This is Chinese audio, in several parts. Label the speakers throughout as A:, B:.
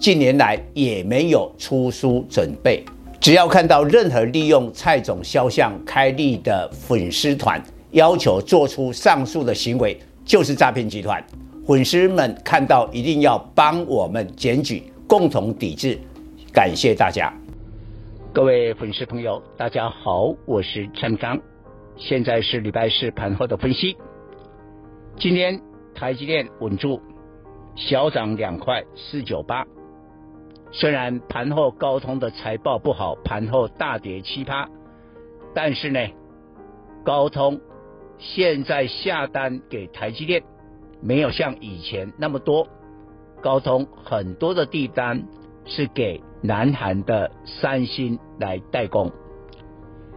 A: 近年来也没有出书准备。只要看到任何利用蔡总肖像开立的粉丝团，要求做出上述的行为，就是诈骗集团。粉丝们看到一定要帮我们检举，共同抵制。感谢大家。各位粉丝朋友，大家好，我是陈刚，现在是礼拜四盘后的分析。今天台积电稳住，小涨两块四九八。虽然盘后高通的财报不好，盘后大跌七趴，但是呢，高通现在下单给台积电，没有像以前那么多，高通很多的地单是给。南韩的三星来代工，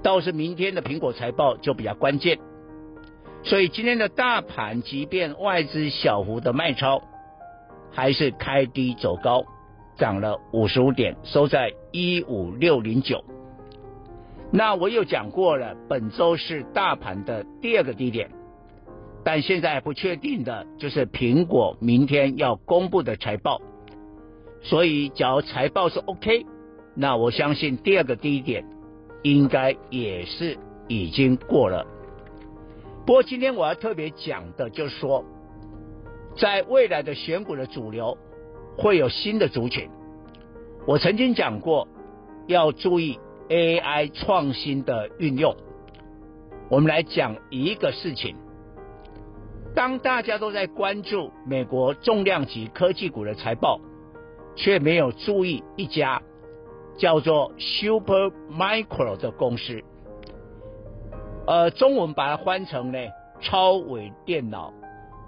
A: 倒是明天的苹果财报就比较关键，所以今天的大盘即便外资小幅的卖超，还是开低走高，涨了五十五点，收在一五六零九。那我有讲过了，本周是大盘的第二个低点，但现在不确定的就是苹果明天要公布的财报。所以，假如财报是 OK，那我相信第二个低点应该也是已经过了。不过今天我要特别讲的就是说，在未来的选股的主流会有新的族群。我曾经讲过，要注意 AI 创新的运用。我们来讲一个事情：当大家都在关注美国重量级科技股的财报。却没有注意一家叫做 Super Micro 的公司，呃，中文把它换成呢超微电脑，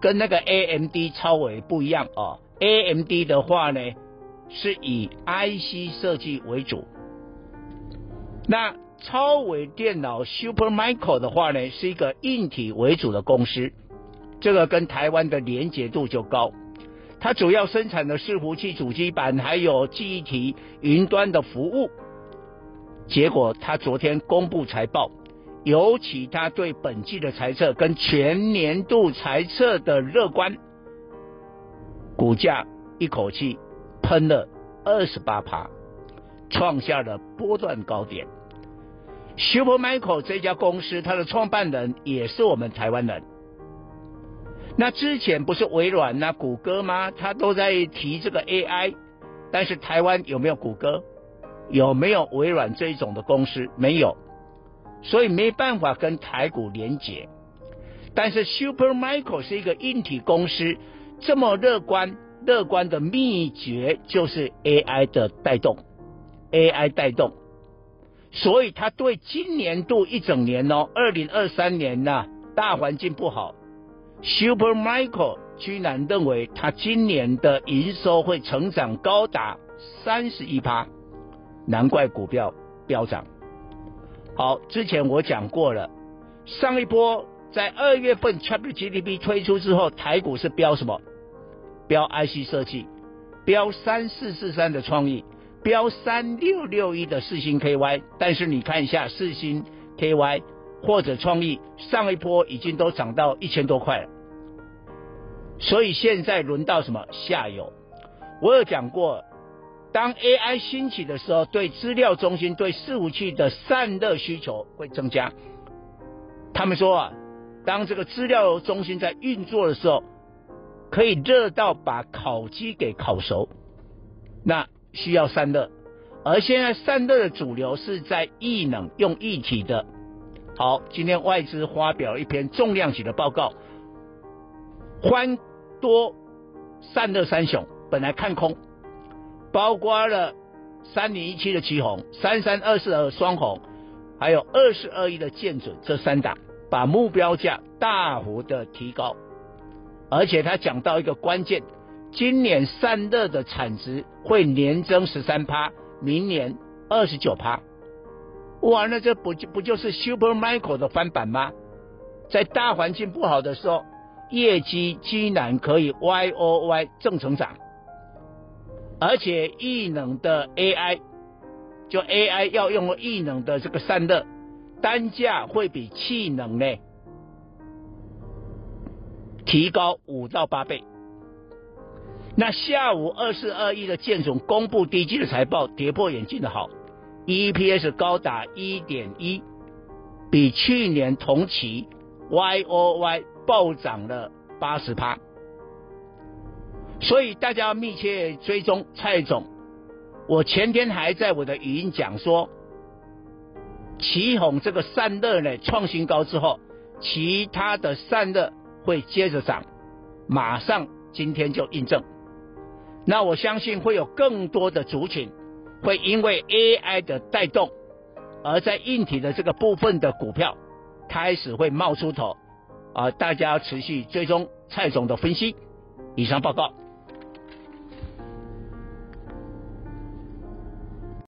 A: 跟那个 AMD 超微不一样哦。AMD 的话呢是以 IC 设计为主，那超微电脑 Super Micro 的话呢是一个硬体为主的公司，这个跟台湾的连结度就高。它主要生产的伺服器、主机板，还有记忆体、云端的服务。结果，它昨天公布财报，尤其它对本季的财测跟全年度财测的乐观，股价一口气喷了二十八趴，创下了波段高点。Supermicro 这家公司，它的创办人也是我们台湾人。那之前不是微软呐、谷歌吗？他都在提这个 AI，但是台湾有没有谷歌？有没有微软这一种的公司？没有，所以没办法跟台股连结。但是 Supermicro 是一个硬体公司，这么乐观，乐观的秘诀就是 AI 的带动，AI 带动，所以他对今年度一整年哦，二零二三年呐、啊，大环境不好。，Super Michael 居然认为他今年的营收会成长高达三十一趴，难怪股票飙涨。好，之前我讲过了，上一波在二月份 ChatGPT 推出之后，台股是飙什么？飙 IC 设计，飙三四四三的创意，飙三六六一的四星 KY。但是你看一下四星 KY。或者创意上一波已经都涨到一千多块了，所以现在轮到什么下游？我有讲过，当 AI 兴起的时候，对资料中心、对伺服器的散热需求会增加。他们说啊，当这个资料中心在运作的时候，可以热到把烤鸡给烤熟，那需要散热。而现在散热的主流是在液冷用液体的。好，今天外资发表一篇重量级的报告，欢多散热三雄本来看空，包括了三零一七的奇鋐、三三二四的双鸿，还有二四二一的建准这三档，把目标价大幅的提高，而且他讲到一个关键，今年散热的产值会年增十三趴，明年二十九趴。哇，那这不就不就是 Super Micro 的翻版吗？在大环境不好的时候，业绩居然可以 Y O Y 正成长，而且异能的 AI，就 AI 要用异能的这个散热，单价会比气能呢提高五到八倍。那下午二四二一的建总公布第一季的财报，跌破眼镜的好，EPS 高达一点一，比去年同期 Y O Y 暴涨了八十趴。所以大家要密切追踪蔡总。我前天还在我的语音讲说，奇鋐这个散热呢创新高之后，其他的散热会接着涨，马上今天就印证。那我相信会有更多的族群会因为 AI 的带动，而在硬体的这个部分的股票开始会冒出头啊！大家要持续追踪蔡总的分析。以上报告。